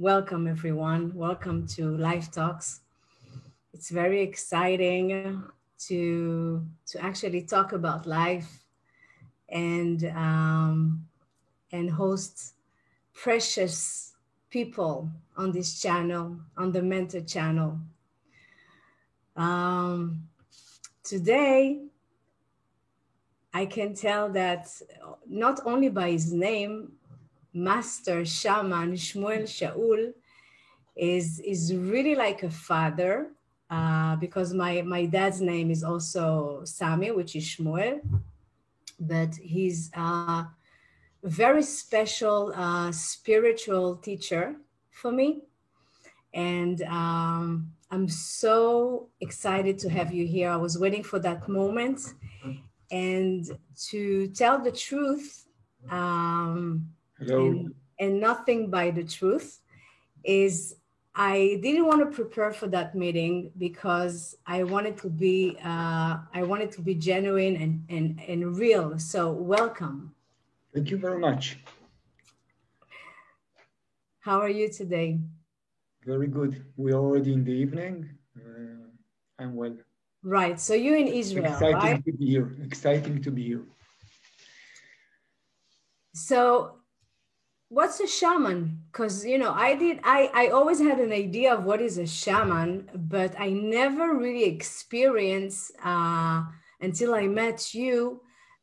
Welcome, everyone. Welcome to Life Talks. It's very exciting to, to actually talk about life and, um, and host precious people on this channel, on the Mentor channel. Um, today, I can tell that not only by his name, Master Shaman Shmuel Shaul is, is really like a father uh, because my, my dad's name is also Sami, which is Shmuel, but he's a very special uh, spiritual teacher for me. And um, I'm so excited to have you here. I was waiting for that moment. And to tell the truth, um, and, and nothing by the truth, is I didn't want to prepare for that meeting because I wanted to be uh, I wanted to be genuine and, and, and real. So welcome. Thank you very much. How are you today? Very good. We're already in the evening. Uh, I'm well. Right. So you're in Israel, Exciting right? to be here. Exciting to be here. So what's a shaman? Because you know, I did I, I always had an idea of what is a shaman, but I never really experienced uh, until I met you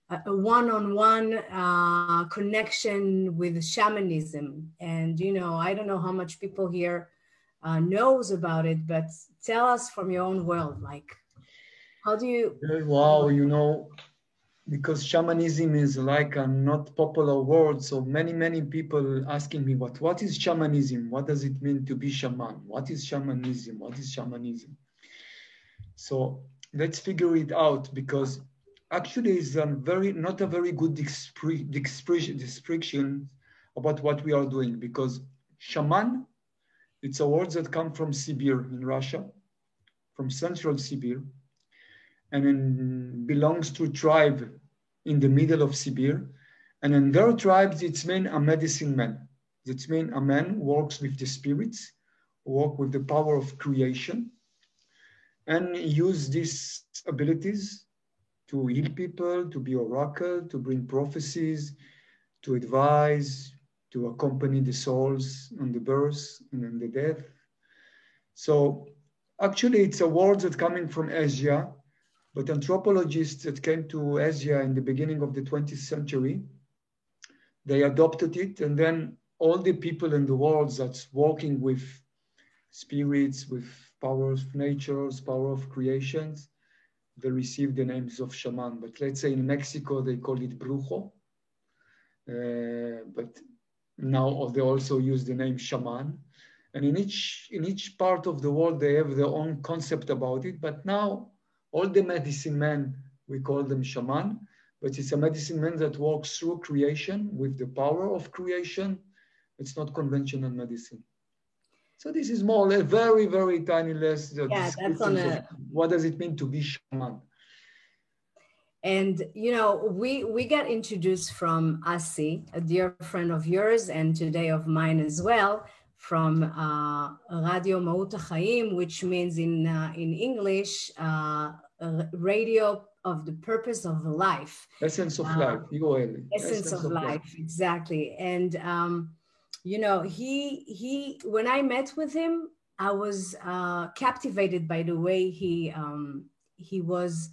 a one-on-one uh, connection with shamanism. And you know, I don't know how much people here uh, knows about it, but tell us from your own world, like how do you? Wow, you know, because shamanism is like a not popular word, so many many people asking me what what is shamanism? What does it mean to be shaman? What is shamanism? What is shamanism? So let's figure it out because actually it's a very not a very good description about what we are doing because shaman it's a word that come from Sibir in Russia, from central Sibir, and then belongs to tribe in the middle of Sibir. And in their tribes, it's mean a medicine man. It's mean a man works with the spirits, work with the power of creation, and use these abilities to heal people, to be oracle, to bring prophecies, to advise, to accompany the souls on the birth and on the death. So actually it's a word that coming from Asia, but anthropologists that came to Asia in the beginning of the 20th century, they adopted it and then all the people in the world that's working with spirits, with power of natures, power of creations, they received the names of shaman. But let's say in Mexico, they call it brujo. Uh, but now they also use the name shaman. And in each, in each part of the world, they have their own concept about it. But now all the medicine men, we call them shaman, but it's a medicine man that works through creation with the power of creation. It's not conventional medicine. So this is more a very, very tiny less Yeah, that's on of a- what does it mean to be shaman. And you know, we we got introduced from Asi, a dear friend of yours, and today of mine as well, from uh, Radio Maut Chaim, which means in uh, in English, uh, radio of the purpose of life, Essence of life, Yoel. essence of life, exactly. And um, you know, he he when I met with him, I was uh, captivated by the way he um, he was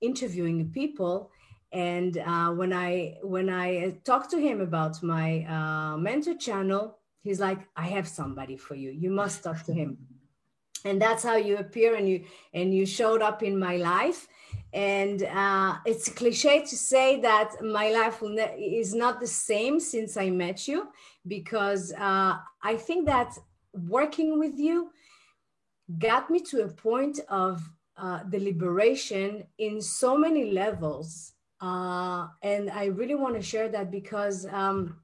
interviewing people and uh, when i when i talked to him about my uh, mentor channel he's like i have somebody for you you must talk to him and that's how you appear and you and you showed up in my life and uh, it's a cliche to say that my life ne- is not the same since i met you because uh, i think that working with you got me to a point of uh, the liberation in so many levels. Uh, and I really want to share that because um,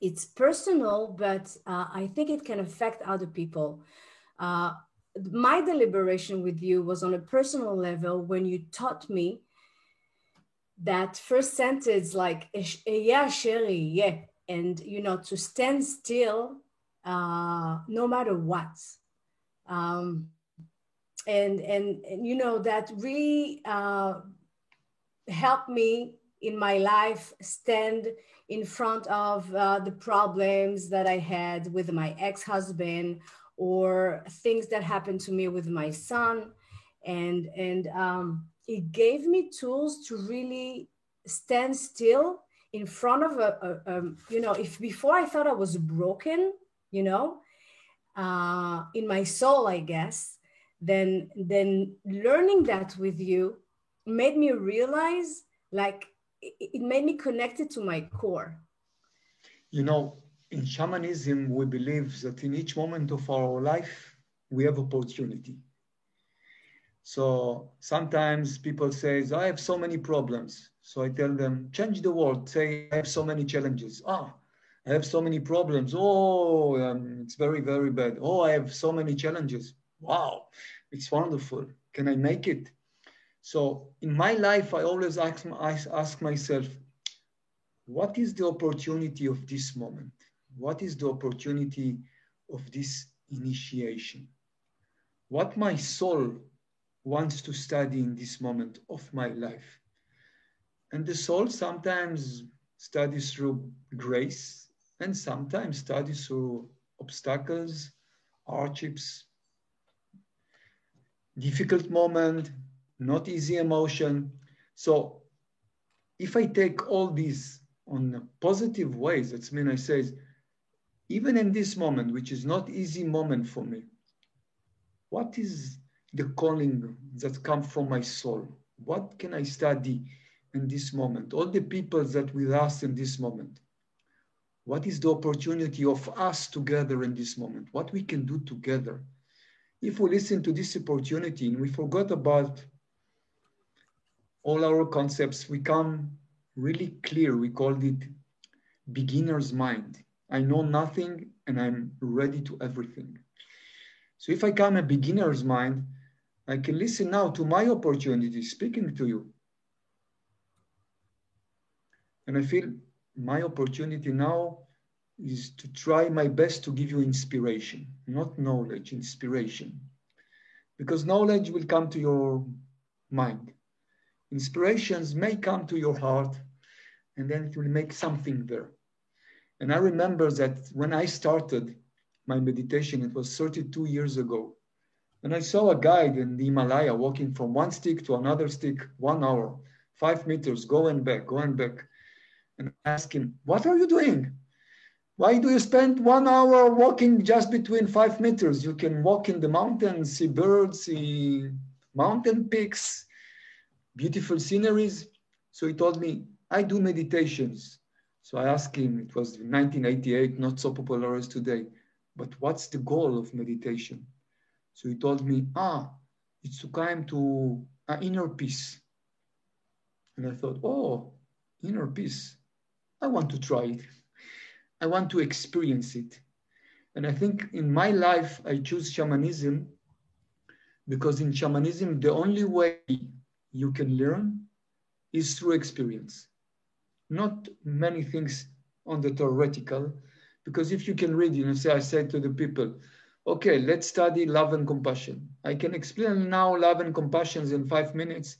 it's personal, but uh, I think it can affect other people. Uh, my deliberation with you was on a personal level when you taught me that first sentence, like, "Esh- "Ehyeh yeah," and you know, to stand still uh, no matter what. Um, and, and, and, you know, that really uh, helped me in my life stand in front of uh, the problems that I had with my ex husband or things that happened to me with my son. And, and um, it gave me tools to really stand still in front of a, a, a, you know if before i thought i was broken you know uh, in my soul i guess then then learning that with you made me realize like it, made me connected to my core you know in shamanism we believe that in each moment of our life we have opportunity so sometimes people say, I have so many problems. So I tell them, change the world. Say, I have so many challenges. Ah, I have so many problems. Oh, um, it's very, very bad. Oh, I have so many challenges. Wow, it's wonderful. Can I make it? So in my life, I always ask, ask myself, what is the opportunity of this moment? What is the opportunity of this initiation? What my soul wants to study in this moment of my life. And the soul sometimes studies through grace and sometimes studies through obstacles, hardships, difficult moment, not easy emotion. So if I take all these on positive ways, that's mean I say, even in this moment, which is not easy moment for me, what is the calling that come from my soul. What can I study in this moment? All the people that with us in this moment. What is the opportunity of us together in this moment? What we can do together? If we listen to this opportunity and we forgot about all our concepts, we come really clear. We called it beginner's mind. I know nothing and I'm ready to everything. So if I come a beginner's mind, I can listen now to my opportunity speaking to you. And I feel my opportunity now is to try my best to give you inspiration, not knowledge, inspiration. Because knowledge will come to your mind. Inspirations may come to your heart, and then it will make something there. And I remember that when I started my meditation, it was 32 years ago. And I saw a guide in the Himalaya walking from one stick to another stick, one hour, five meters, going back, going back. And him, What are you doing? Why do you spend one hour walking just between five meters? You can walk in the mountains, see birds, see mountain peaks, beautiful sceneries. So he told me, I do meditations. So I asked him, it was 1988, not so popular as today, but what's the goal of meditation? So he told me, ah, it's to come to an inner peace. And I thought, oh, inner peace. I want to try it. I want to experience it. And I think in my life, I choose shamanism because in shamanism, the only way you can learn is through experience. Not many things on the theoretical, because if you can read, you know, say I said to the people, okay, let's study love and compassion. I can explain now love and compassion in five minutes,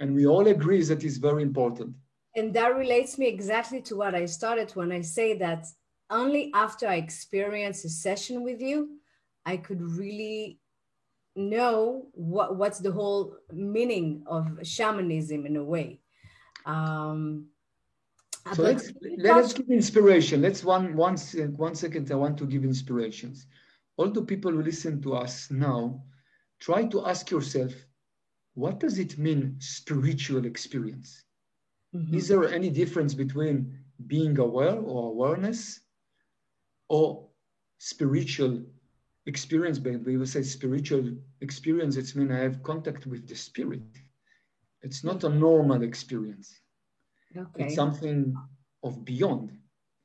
and we all agree that is very important. And that relates me exactly to what I started when I say that only after I experience a session with you, I could really know what, what's the whole meaning of shamanism in a way. Um, so let's, let us give inspiration. Let's one, one, one second. I want to give inspirations all the people who listen to us now, try to ask yourself, what does it mean spiritual experience? Mm-hmm. Is there any difference between being aware or awareness or spiritual experience? But we will say spiritual experience, it's mean I have contact with the spirit. It's not a normal experience. Okay. It's something of beyond.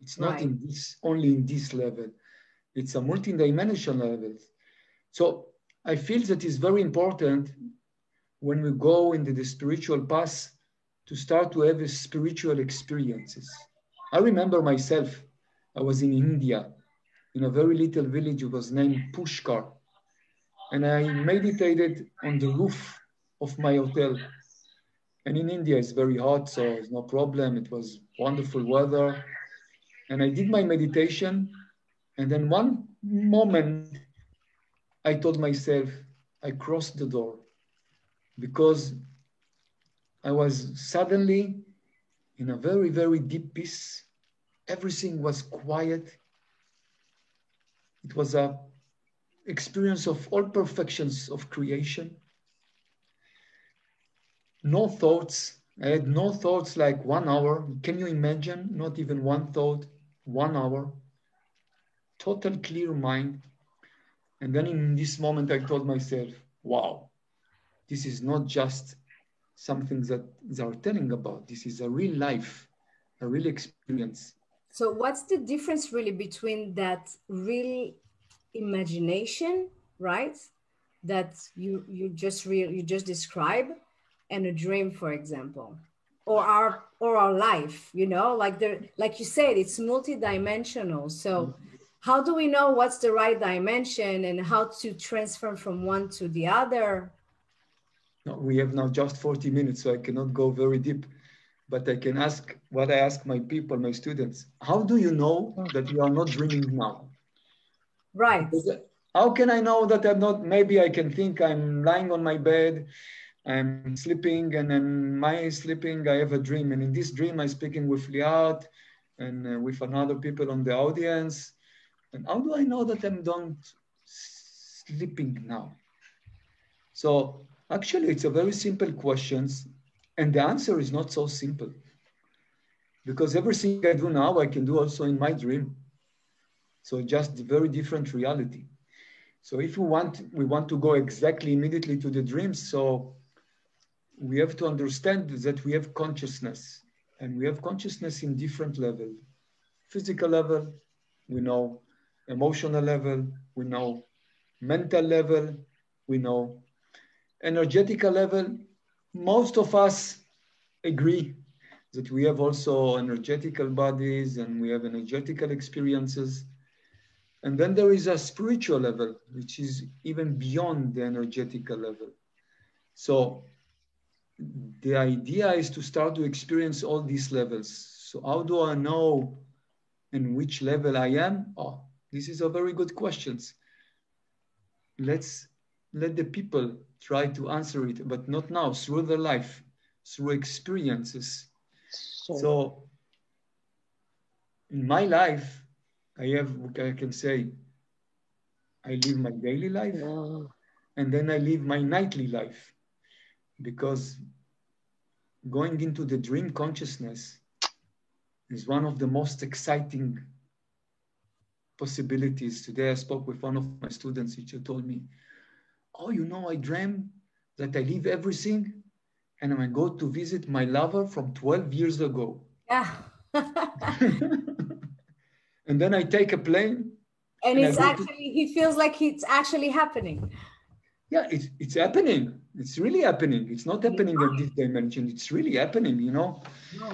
It's not right. in this only in this level. It's a multi-dimensional level. So I feel that it's very important when we go into the spiritual path to start to have spiritual experiences. I remember myself, I was in India in a very little village. It was named Pushkar. And I meditated on the roof of my hotel. And in India, it's very hot, so it's no problem. It was wonderful weather. And I did my meditation. And then one moment, I told myself, I crossed the door because I was suddenly in a very, very deep peace. Everything was quiet. It was a experience of all perfections of creation. No thoughts. I had no thoughts like one hour. Can you imagine? Not even one thought, one hour. Total clear mind. And then in this moment, I told myself, wow, this is not just something that they are telling about. This is a real life, a real experience. So, what's the difference really between that real imagination, right? That you you just real you just describe, and a dream, for example, or our or our life. You know, like the like you said, it's multidimensional. So. Mm-hmm. How do we know what's the right dimension and how to transfer from one to the other? No, we have now just 40 minutes, so I cannot go very deep but I can ask what I ask my people, my students. How do you know that you are not dreaming now? Right. How can I know that I'm not? Maybe I can think I'm lying on my bed, I'm sleeping, and in my sleeping, I have a dream. And in this dream, I'm speaking with Liat and uh, with another people on the audience. And how do I know that I'm not sleeping now? So actually, it's a very simple questions, and the answer is not so simple. Because everything I do now, I can do also in my dream. So just very different reality. So if we want, we want to go exactly immediately to the dreams. So we have to understand that we have consciousness and we have consciousness in different levels. Physical level, we know emotional level, we know mental level, we know energetical level. Most of us agree that we have also energetical bodies and we have energetical experiences. And then there is a spiritual level, which is even beyond the energetical level. So the idea is to start to experience all these levels. So how do I know in which level I am? Oh, this is a very good question. Let's let the people try to answer it, but not now, through their life, through experiences. So, so in my life, I have, I can say, I live my daily life and then I live my nightly life because going into the dream consciousness is one of the most exciting possibilities. Today I spoke with one of my students, which told me, oh, you know, I dream that I leave everything and I go to visit my lover from 12 years ago. Yeah. and then I take a plane. And, and it's actually, to... he feels like it's actually happening. Yeah, it's, it's happening. It's really happening. It's not happening in this dimension. It's really happening, you know? No.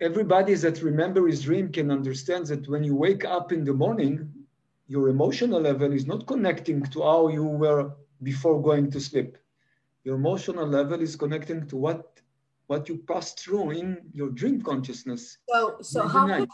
Everybody that remembers his dream can understand that when you wake up in the morning, your emotional level is not connecting to how you were before going to sleep. Your emotional level is connecting to what what you passed through in your dream consciousness. So, so how can,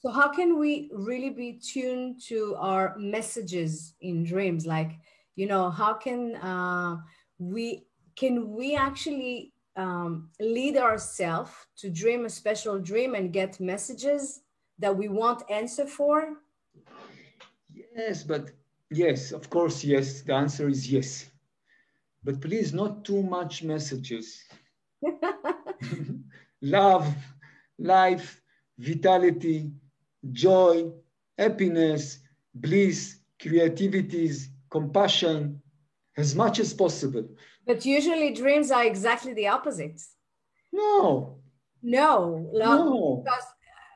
so how can we really be tuned to our messages in dreams? Like, you know, how can uh, we can we actually um, lead ourselves to dream a special dream and get messages that we want answer for? Yes, but yes, of course, yes. The answer is yes. But please, not too much messages. Love, life, vitality, joy, happiness, bliss, creativities, compassion, as much as possible. But usually dreams are exactly the opposite. No. No. No. Because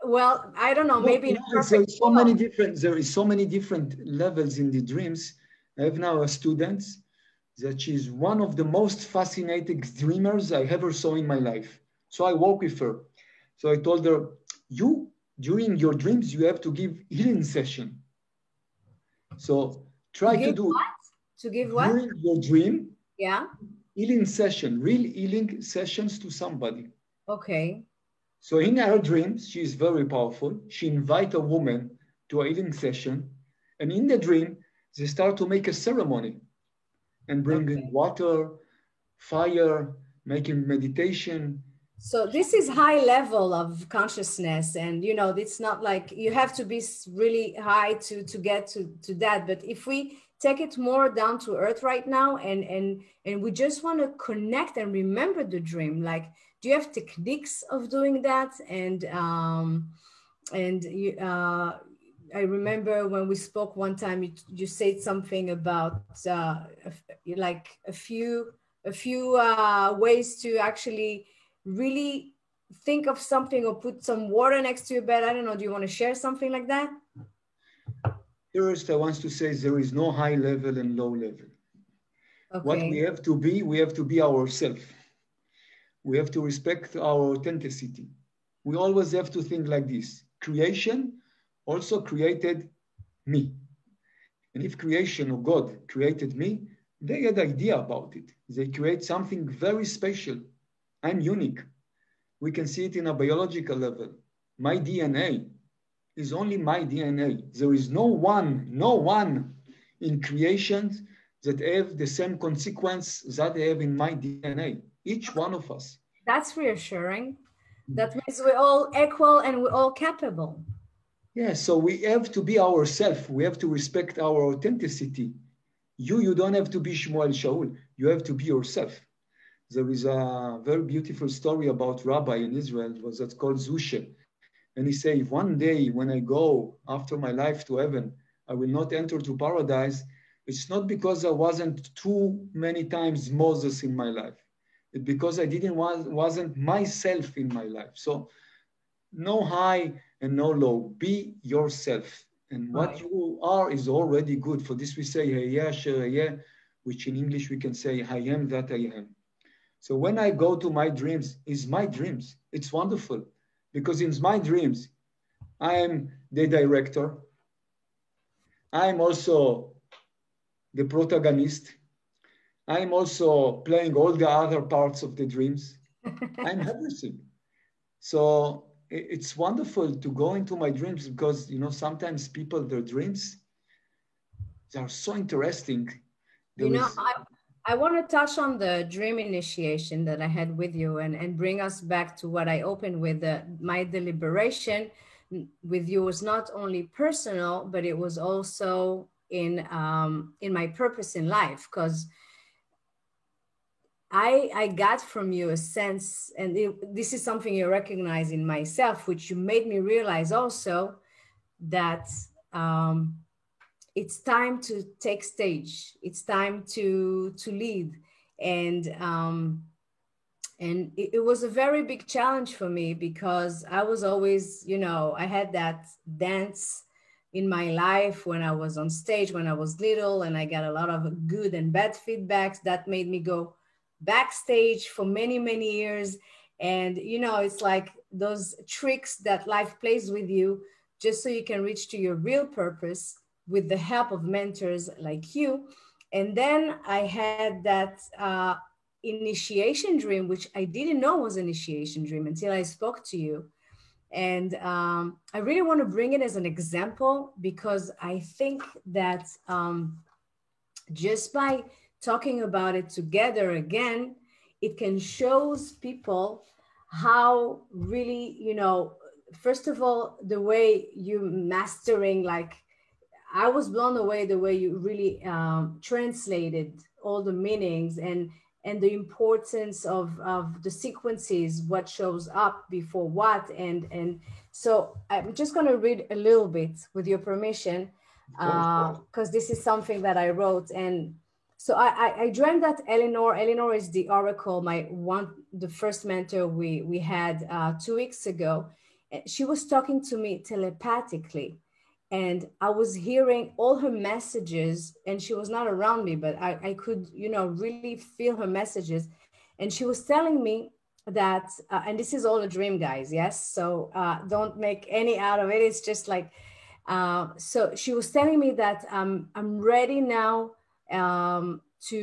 well i don't know maybe no, there is so many different there is so many different levels in the dreams i have now a student that she's one of the most fascinating dreamers i ever saw in my life so i walk with her so i told her you during your dreams you have to give healing session So try to, to do what? to give what during your dream. Yeah. Healing session, real healing sessions to somebody. Okay. So in her dreams, she is very powerful. She invite a woman to a healing session, and in the dream, they start to make a ceremony and bringing okay. water, fire, making meditation. So this is high level of consciousness, and you know it's not like you have to be really high to to get to to that. But if we take it more down to earth right now, and and and we just want to connect and remember the dream, like do you have techniques of doing that? And um, and you, uh, I remember when we spoke one time, you, you said something about uh, like a few a few uh, ways to actually really think of something or put some water next to your bed. I don't know. Do you want to share something like that? First, I want to say there is no high level and low level. Okay. What we have to be, we have to be ourselves. We have to respect our authenticity. We always have to think like this. Creation also created me. And if creation or God created me, they had idea about it. They create something very special. I'm unique. We can see it in a biological level. My DNA is only my DNA. There is no one, no one in creation that have the same consequence that they have in my DNA. Each one of us. That's reassuring. That means we're all equal and we're all capable. Yeah, so we have to be ourselves. We have to respect our authenticity. You, you don't have to be Shmuel Shaul. You have to be yourself. There is a very beautiful story about rabbi in Israel. Was that's called Zushe. And he said, one day when I go after my life to heaven, I will not enter to paradise, it's not because I wasn't too many times Moses in my life. It's because I didn't was, wasn't myself in my life. So no high and no low. Be yourself. And what right. you are is already good. For this we say, which in English we can say, I am that I am. So when I go to my dreams, it's my dreams. It's wonderful because in my dreams, I am the director. I am also the protagonist. I am also playing all the other parts of the dreams. I'm everything. So it's wonderful to go into my dreams because you know sometimes people their dreams they are so interesting. There you know, is... I, I want to touch on the dream initiation that I had with you and, and bring us back to what I opened with. My deliberation with you was not only personal, but it was also in um, in my purpose in life because I, I got from you a sense, and it, this is something you recognize in myself, which you made me realize also that um, it's time to take stage. It's time to to lead, and um, and it, it was a very big challenge for me because I was always, you know, I had that dance in my life when I was on stage when I was little, and I got a lot of good and bad feedbacks that made me go backstage for many, many years. And, you know, it's like those tricks that life plays with you just so you can reach to your real purpose with the help of mentors like you. And then I had that uh, initiation dream, which I didn't know was initiation dream until I spoke to you. And um, I really want to bring it as an example because I think that um, just by talking about it together again, it can shows people how really, you know, first of all, the way you mastering, like I was blown away the way you really um, translated all the meanings and and the importance of, of the sequences, what shows up before what. And, and so I'm just going to read a little bit with your permission, because uh, this is something that I wrote. And so I, I, I dreamt that Eleanor, Eleanor is the oracle, my one, the first mentor we, we had uh, two weeks ago. She was talking to me telepathically and I was hearing all her messages and she was not around me, but I, I could, you know, really feel her messages. And she was telling me that, uh, and this is all a dream guys. Yes. So uh, don't make any out of it. It's just like, Uh, so she was telling me that um, I'm ready now um, to,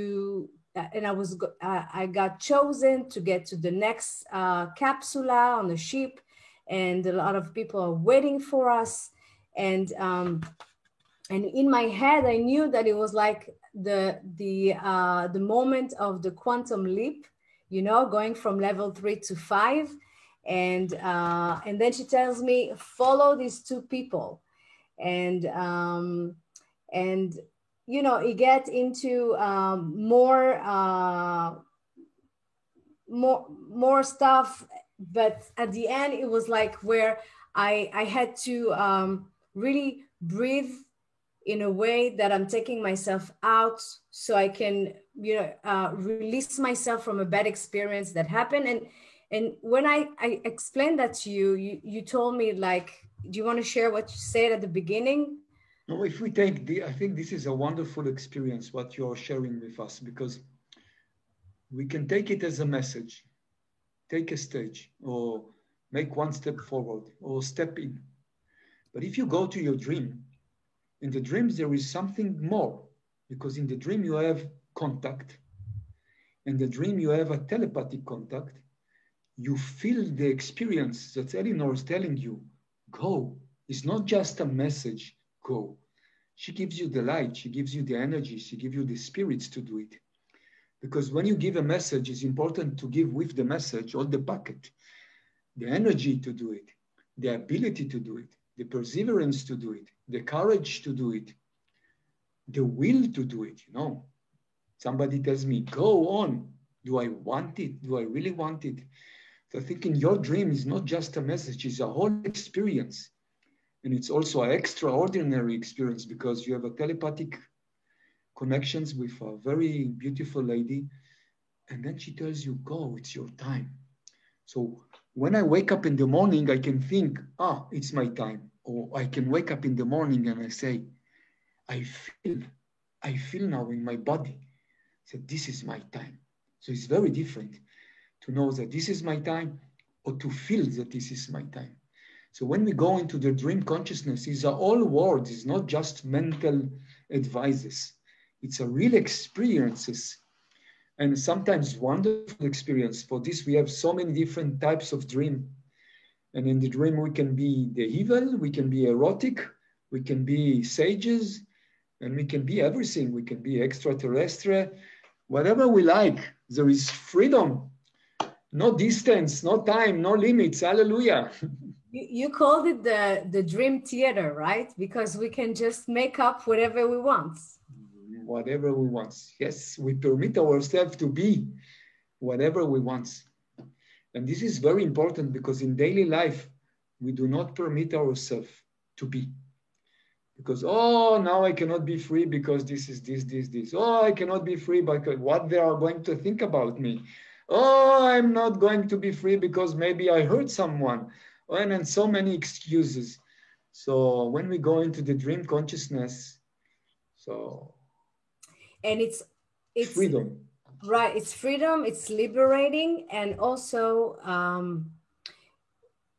uh, and I was, uh, I got chosen to get to the next uh, capsula on the ship, and a lot of people are waiting for us. And um, and in my head, I knew that it was like the the uh, the moment of the quantum leap, you know, going from level three to five, and uh, and then she tells me follow these two people, and um, and you know, it get into um, more uh, more more stuff, but at the end, it was like where I I had to um, really breathe in a way that I'm taking myself out so I can, you know, uh, release myself from a bad experience that happened. And and when I, I explained that to you, you, you told me like, do you want to share what you said at the beginning? No, if we take the, I think this is a wonderful experience, what you're sharing with us, because we can take it as a message, take a stage or make one step forward or step in. But if you go to your dream, in the dreams there is something more because in the dream you have contact. In the dream you have a telepathic contact. You feel the experience that Eleanor is telling you go. It's not just a message go. She gives you the light she gives you the energy she gives you the spirits to do it. Because when you give a message it's important to give with the message all the packet the energy to do it the ability to do it the perseverance to do it the courage to do it, the will to do it, you know. Somebody tells me, go on. Do I want it? Do I really want it? So I think in your dream is not just a message, it's a whole experience. And it's also an extraordinary experience because you have a telepathic connections with a very beautiful lady. And then she tells you, go, it's your time. So when I wake up in the morning, I can think, ah, it's my time or I can wake up in the morning and I say, I feel, I feel now in my body that this is my time. So it's very different to know that this is my time or to feel that this is my time. So when we go into the dream consciousness, these are all words, it's not just mental advices. It's a real experiences and sometimes wonderful experience. For this, we have so many different types of dream and in the dream, we can be the evil, we can be erotic, we can be sages, and we can be everything. We can be extraterrestrial, whatever we like. There is freedom, no distance, no time, no limits. Hallelujah. You, you called it the, the dream theater, right? Because we can just make up whatever we want. Whatever we want. Yes, we permit ourselves to be whatever we want. And this is very important because in daily life, we do not permit ourselves to be. Because, oh, now I cannot be free because this is this, this, this. Oh, I cannot be free because what they are going to think about me. Oh, I'm not going to be free because maybe I hurt someone. And, and so many excuses. So when we go into the dream consciousness, so and it's it's freedom. Right it's freedom it's liberating and also um,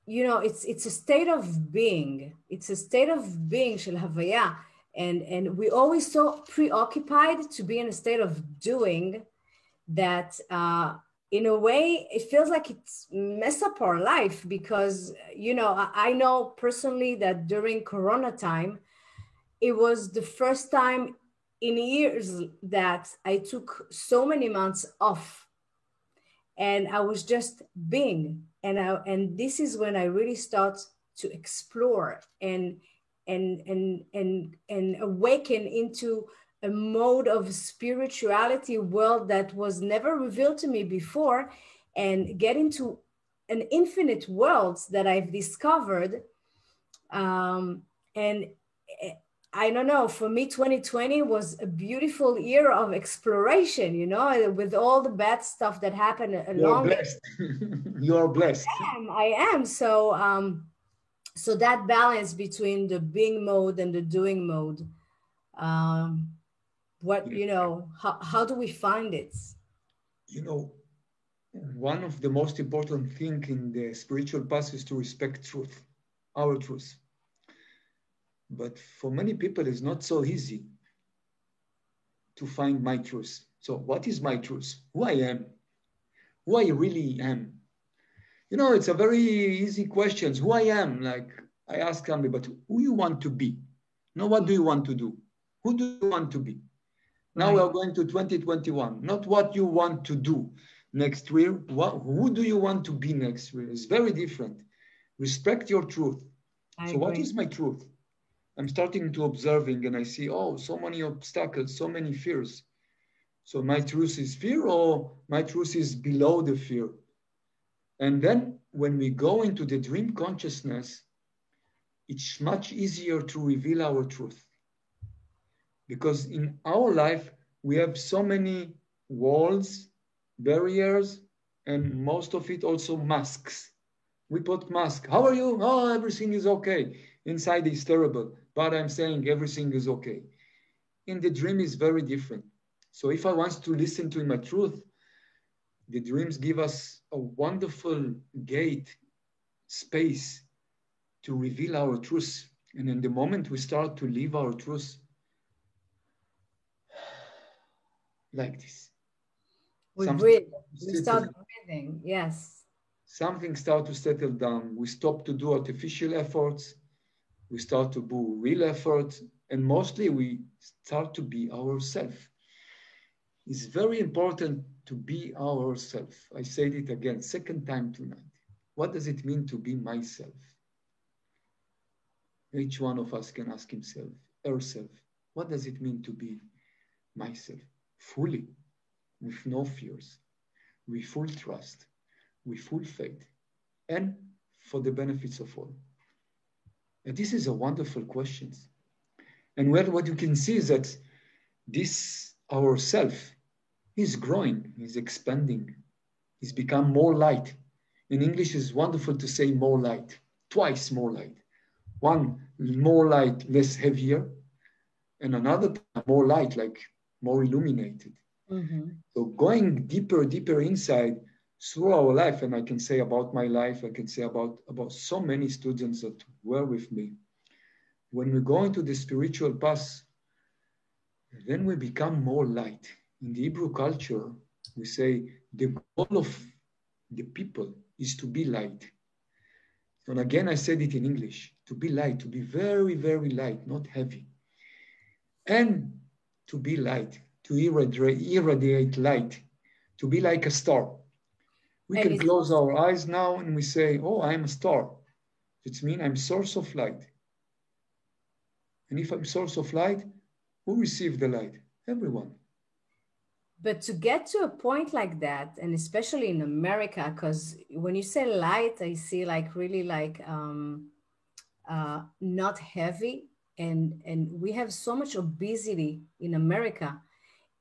you know it's it's a state of being. It's a state of being havaya and and we always so preoccupied to be in a state of doing that uh, in a way it feels like it's mess up our life because you know I, I know personally that during corona time it was the first time in years that I took so many months off and I was just being and I, and this is when I really start to explore and and and and and awaken into a mode of spirituality world that was never revealed to me before and get into an infinite world that I've discovered um, and I don't know, for me, 2020 was a beautiful year of exploration, you know, with all the bad stuff that happened along. You're blessed. You're blessed. I am. I am. So, um, so that balance between the being mode and the doing mode, um, what, you know, how, how do we find it? You know, one of the most important thing in the spiritual path is to respect truth, our truth But for many people, it's not so easy to find my truth. So, what is my truth? Who I am? Who I really am? You know, it's a very easy question. Who I am? Like I ask somebody, but who you want to be? No, what do you want to do? Who do you want to be? Now right. we are going to 2021. Not what you want to do next year. What, who do you want to be next year? It's very different. Respect your truth. I so agree. what is my truth? I'm starting to observing and I see, oh, so many obstacles, so many fears. So my truth is fear or my truth is below the fear? And then when we go into the dream consciousness, it's much easier to reveal our truth. Because in our life, we have so many walls, barriers, and most of it also masks. We put mask. How are you? Oh, everything is okay. Inside is terrible, but I'm saying everything is okay. In the dream is very different. So if I want to listen to my truth, the dreams give us a wonderful gate, space to reveal our truth. And in the moment we start to live our truth like this. We breathe. We start breathing. Yes. Something start to settle down. We stop to do artificial efforts. We start to do real effort, And mostly we start to be ourselves. It's very important to be ourselves. I said it again, second time tonight. What does it mean to be myself? Each one of us can ask himself, herself, what does it mean to be myself? Fully, with no fears, with full trust, with full faith, and for the benefits of all. This is a wonderful question. And well, what you can see is that this ourself is growing, is expanding, is become more light. In English, it's wonderful to say more light, twice more light. One more light, less heavier, and another more light, like more illuminated. Mm-hmm. So going deeper, deeper inside through our life, and I can say about my life, I can say about, about so many students that were with me. When we go into the spiritual path, then we become more light in the Hebrew culture, we say the goal of the people is to be light. And again, I said it in English to be light, to be very, very light, not heavy. And to be light, to irradiate, light, to be like a star. We can close our eyes now and we say, Oh, I'm a star. It means I'm source of light. And if I'm source of light, who receive the light? Everyone but to get to a point like that and especially in america because when you say light i see like really like um uh not heavy and and we have so much obesity in america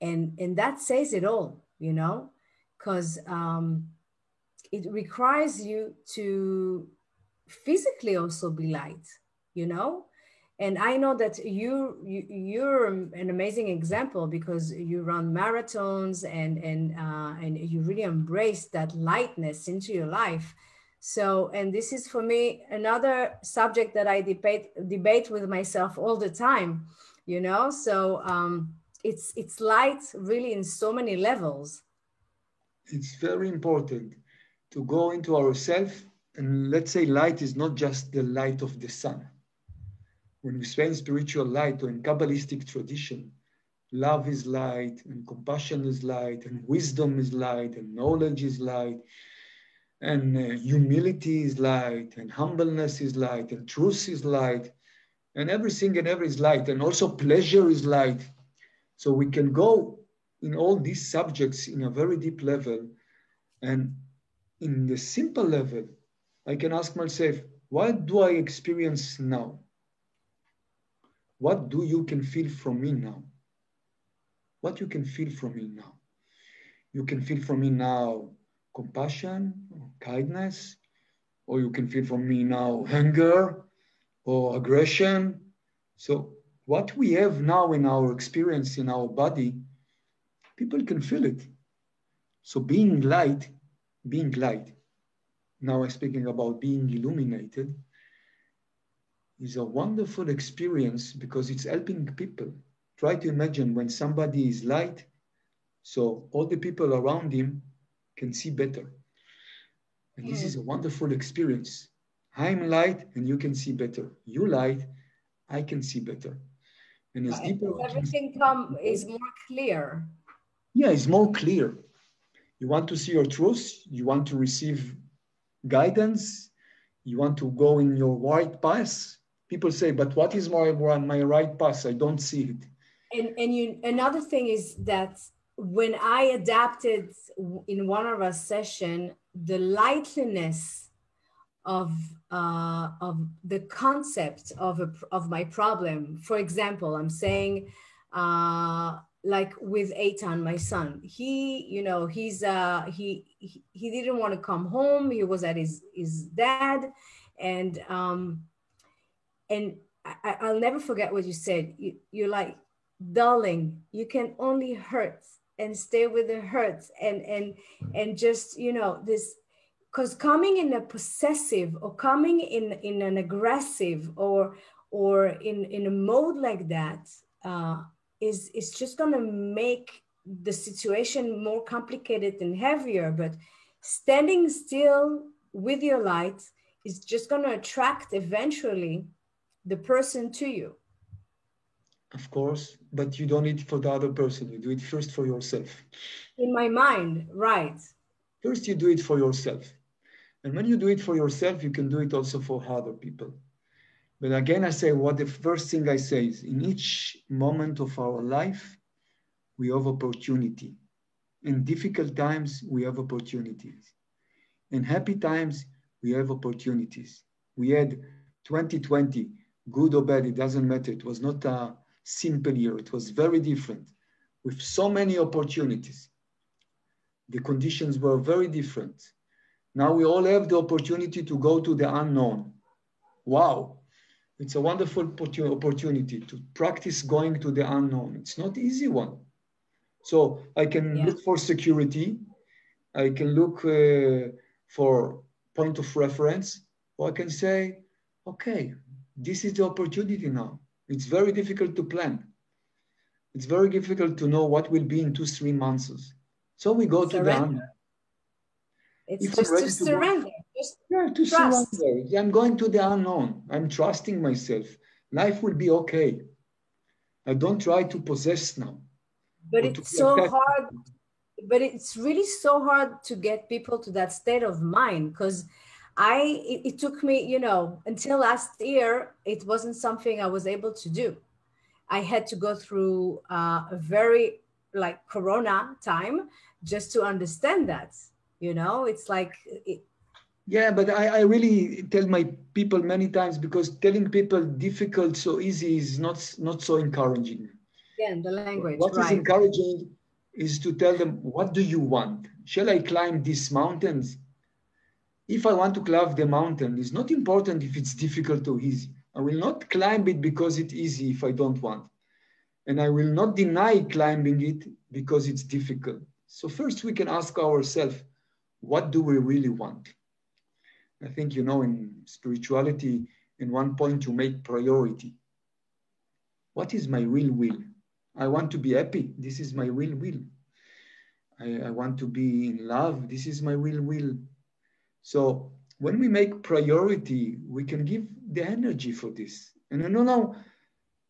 and and that says it all you know because um it requires you to physically also be light you know? And i know that you, you you're an amazing example because you run marathons and and uh, and you really embrace that lightness into your life. So and this is for me another subject that i debate debate with myself all the time you know? So um it's it's light really in so many levels. It's very important to go into ourselves and let's say light is not just the light of the sun when we in spiritual light or in Kabbalistic tradition, love is light and compassion is light and wisdom is light and knowledge is light and uh, humility is light and humbleness is light and truth is light and everything and every is light and also pleasure is light. So we can go in all these subjects in a very deep level and in the simple level, I can ask myself, what do I experience now? What do you can feel from me now? What you can feel from me now? You can feel from me now compassion, or kindness, or you can feel from me now anger or aggression. So what we have now in our experience in our body, people can feel it. So being light, being light, now I'm speaking about being illuminated, is a wonderful experience because it's helping people. Try to imagine when somebody is light, so all the people around him can see better. And this hmm. is a wonderful experience. I'm light and you can see better. You light, I can see better. And as deeper everything come is more clear. Yeah, it's more clear. You want to see your truth, you want to receive guidance, you want to go in your right path. People say, but what is my, my right path? I don't see it. And, and you, another thing is that when I adapted in one of our session, the lightness of uh, of the concept of a, of my problem. For example, I'm saying, uh, like with Eitan, my son, he, you know, he's uh, he, he he didn't want to come home. He was at his his dad, and um, and I, I'll never forget what you said. You, you're like, darling, you can only hurt and stay with the hurts and and and just you know this because coming in a possessive or coming in in an aggressive or or in in a mode like that uh, is is just going to make the situation more complicated and heavier but standing still with your light is just going to attract eventually the person to you of course, but you don't need it for the other person. You do it first for yourself. In my mind, right. First, you do it for yourself. And when you do it for yourself, you can do it also for other people. But again, I say what the first thing I say is in each moment of our life, we have opportunity. In difficult times, we have opportunities. In happy times, we have opportunities. We had 2020, good or bad, it doesn't matter. It was not a simple year. It was very different with so many opportunities. The conditions were very different. Now we all have the opportunity to go to the unknown. Wow, it's a wonderful opportunity to practice going to the unknown. It's not easy one. So I can yeah. look for security. I can look uh, for point of reference, or I can say, okay, this is the opportunity now. It's very difficult to plan. It's very difficult to know what will be in two, three months. So we go surrender. to the unknown. It's if just to, to surrender. Just yeah, to trust. surrender. I'm going to the unknown. I'm trusting myself. Life will be okay. I don't try to possess now. But it's so hard. But it's really so hard to get people to that state of mind because I it, it, took me, you know, until last year, it wasn't something I was able to do. I had to go through uh, a very like Corona time just to understand that. You know, it's like. It, yeah, but I, I really tell my people many times because telling people difficult so easy is not not so encouraging. Again, the language. What right. is encouraging is to tell them, what do you want? Shall I climb these mountains? if I want to climb the mountain, it's not important if it's difficult or easy. I will not climb it because it's easy if I don't want. And I will not deny climbing it because it's difficult. So first we can ask ourselves, what do we really want? I think, you know, in spirituality, in one point you make priority. What is my real will? I want to be happy. This is my real will. I, I want to be in love. This is my real will. So when we make priority, we can give the energy for this. And I know now,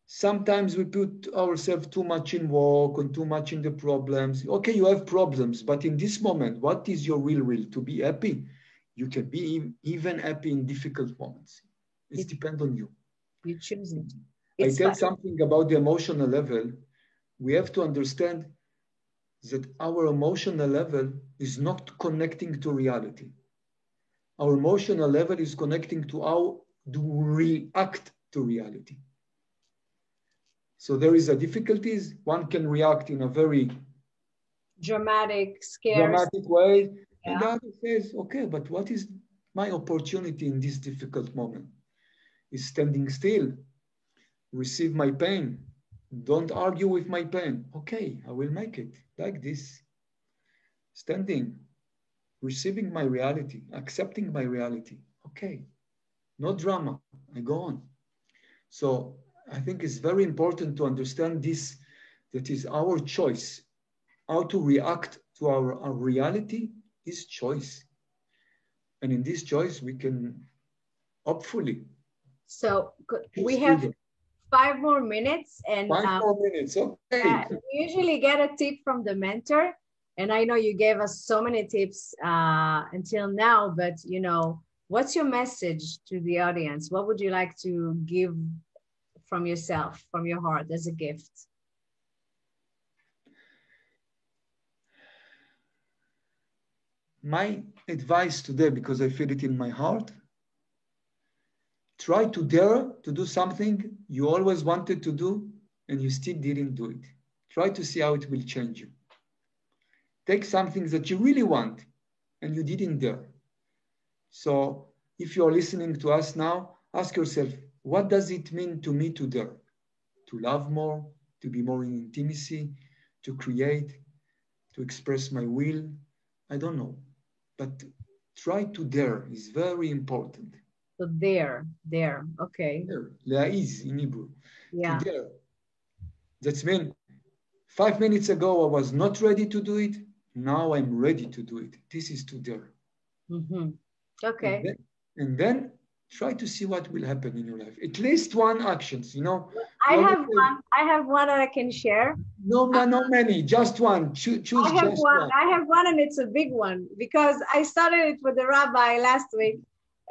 sometimes we put ourselves too much in work and too much in the problems. Okay, you have problems, but in this moment, what is your real will? To be happy? You can be even happy in difficult moments. It, it depends on you. You choose it. I tell something about the emotional level. We have to understand that our emotional level is not connecting to reality our emotional level is connecting to how do we react to reality. So there is a difficulties. One can react in a very dramatic, scary, dramatic way. Yeah. And the other says, okay, but what is my opportunity in this difficult moment? Is standing still, receive my pain. Don't argue with my pain. Okay, I will make it like this. Standing, receiving my reality, accepting my reality. Okay, no drama. I go on. So I think it's very important to understand this, that is our choice. How to react to our, our reality is choice. And in this choice, we can hopefully. So we have freedom. five more minutes and five um, more minutes. Okay. Uh, we usually get a tip from the mentor. And I know you gave us so many tips uh, until now, but you know, what's your message to the audience? What would you like to give from yourself, from your heart as a gift? My advice today, because I feel it in my heart, try to dare to do something you always wanted to do and you still didn't do it. Try to see how it will change you. Take something that you really want and you didn't dare. So if you're listening to us now, ask yourself, what does it mean to me to dare? To love more, to be more in intimacy, to create, to express my will? I don't know. But try to dare is very important. So there, there, okay. There, is in Hebrew. Yeah. There. That's mean five minutes ago I was not ready to do it. Now I'm ready to do it. This is to dare. Mm-hmm. Okay. And then, and then, try to see what will happen in your life. At least one actions, you know. I have one. I have one that I can share. No, no, not many. Just one. Cho- choose I have one. one. I have one, and it's a big one because I started it with the rabbi last week,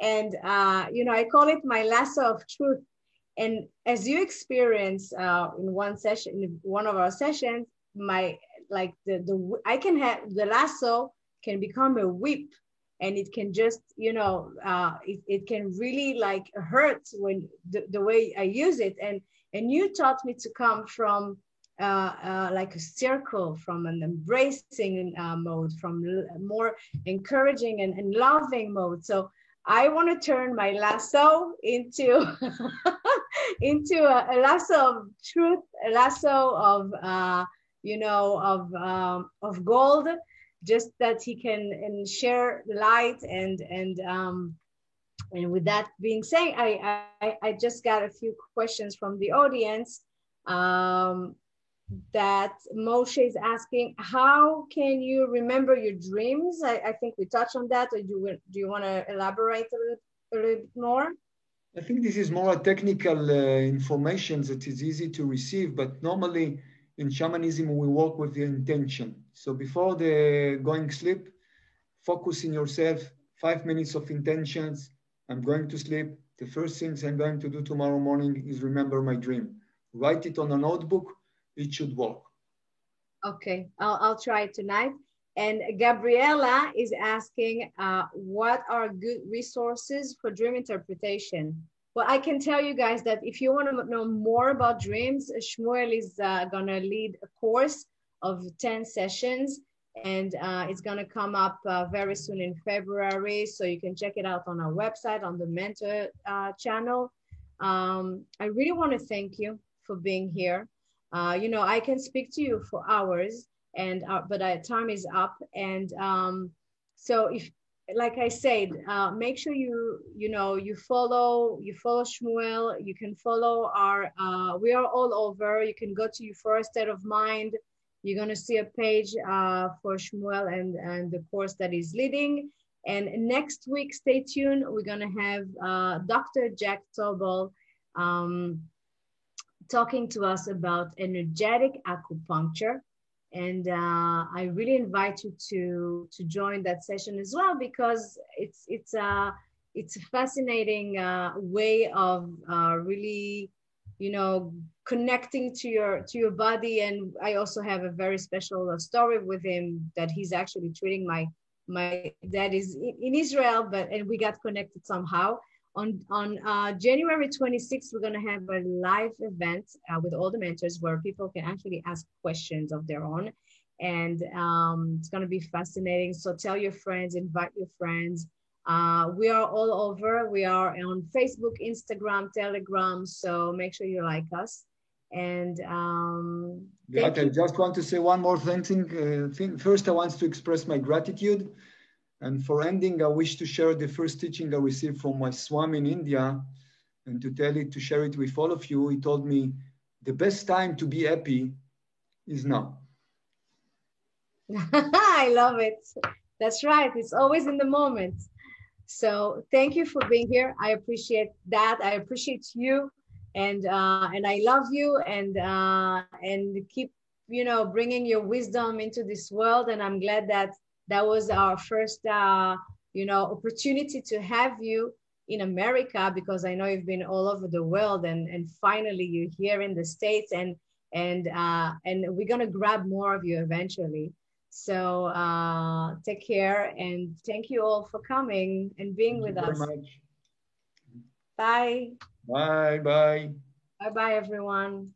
and uh, you know i call it my lasso of truth and as you experience uh, in one session in one of our sessions my like the the i can have the lasso can become a whip and it can just you know uh, it, it can really like hurt when the, the way i use it. And and you taught me to come from uh, uh, like a circle from an embracing uh, mode from more encouraging and, and loving mode. So I want to turn my lasso into into a, a, lasso of truth, a lasso of uh, you know of um, of gold, just that he can and share the light and and um, and with that being said, I, I I just got a few questions from the audience. Um, that Moshe is asking, how can you remember your dreams? I, I think we touched on that. Or do you, do you want to elaborate a little, a little bit more? I think this is more a technical uh, information that is easy to receive, but normally in shamanism, we work with the intention. So before the going sleep, focus in yourself, five minutes of intentions. I'm going to sleep. The first things I'm going to do tomorrow morning is remember my dream. Write it on a notebook it should work. Okay, I'll, I'll try tonight. And Gabriela is asking, uh, what are good resources for dream interpretation? Well, I can tell you guys that if you want to know more about dreams, Shmuel is uh, going to lead a course of 10 sessions and uh, it's going to come up uh, very soon in February. So you can check it out on our website, on the Mentor uh, channel. Um, I really want to thank you for being here. Uh, you know, I can speak to you for hours, and uh, but time is up. And um, so, if like I said, uh, make sure you you know you follow you follow Shmuel. You can follow our. Uh, we are all over. You can go to first state of mind. You're gonna see a page uh, for Shmuel and and the course that he's leading. And next week, stay tuned. We're gonna have uh, Dr. Jack Tobel. Um, talking to us about energetic acupuncture. And uh, I really invite you to, to join that session as well because it's, it's, a, it's a fascinating uh, way of uh, really, you know, connecting to your, to your body. And I also have a very special uh, story with him that he's actually treating my, my dad is in Israel, but, and we got connected somehow on on uh, January 26th, we're going to have a live event uh, with all the mentors where people can actually ask questions of their own. And um, it's going to be fascinating. So tell your friends, invite your friends. Uh, we are all over. We are on Facebook, Instagram, Telegram. So make sure you like us. And um, yeah, I just want to say one more thing. Uh, thing. First, I want to express my gratitude and for ending, I wish to share the first teaching I received from my Swami in India. and to tell it, to share it with all of you. He told me the best time to be happy is now. I love it. That's right. It's always in the moment. So thank you for being here. I appreciate that. I appreciate you, and uh, and I love you, and uh, and keep you know bringing your wisdom into this world. And I'm glad that that was our first uh, you know opportunity to have you in America because I know you've been all over the world, and and finally you're here in the states, and and uh, and we're gonna grab more of you eventually. So uh, take care and thank you all for coming and being thank with us. Bye. Bye. Bye. Bye bye, everyone.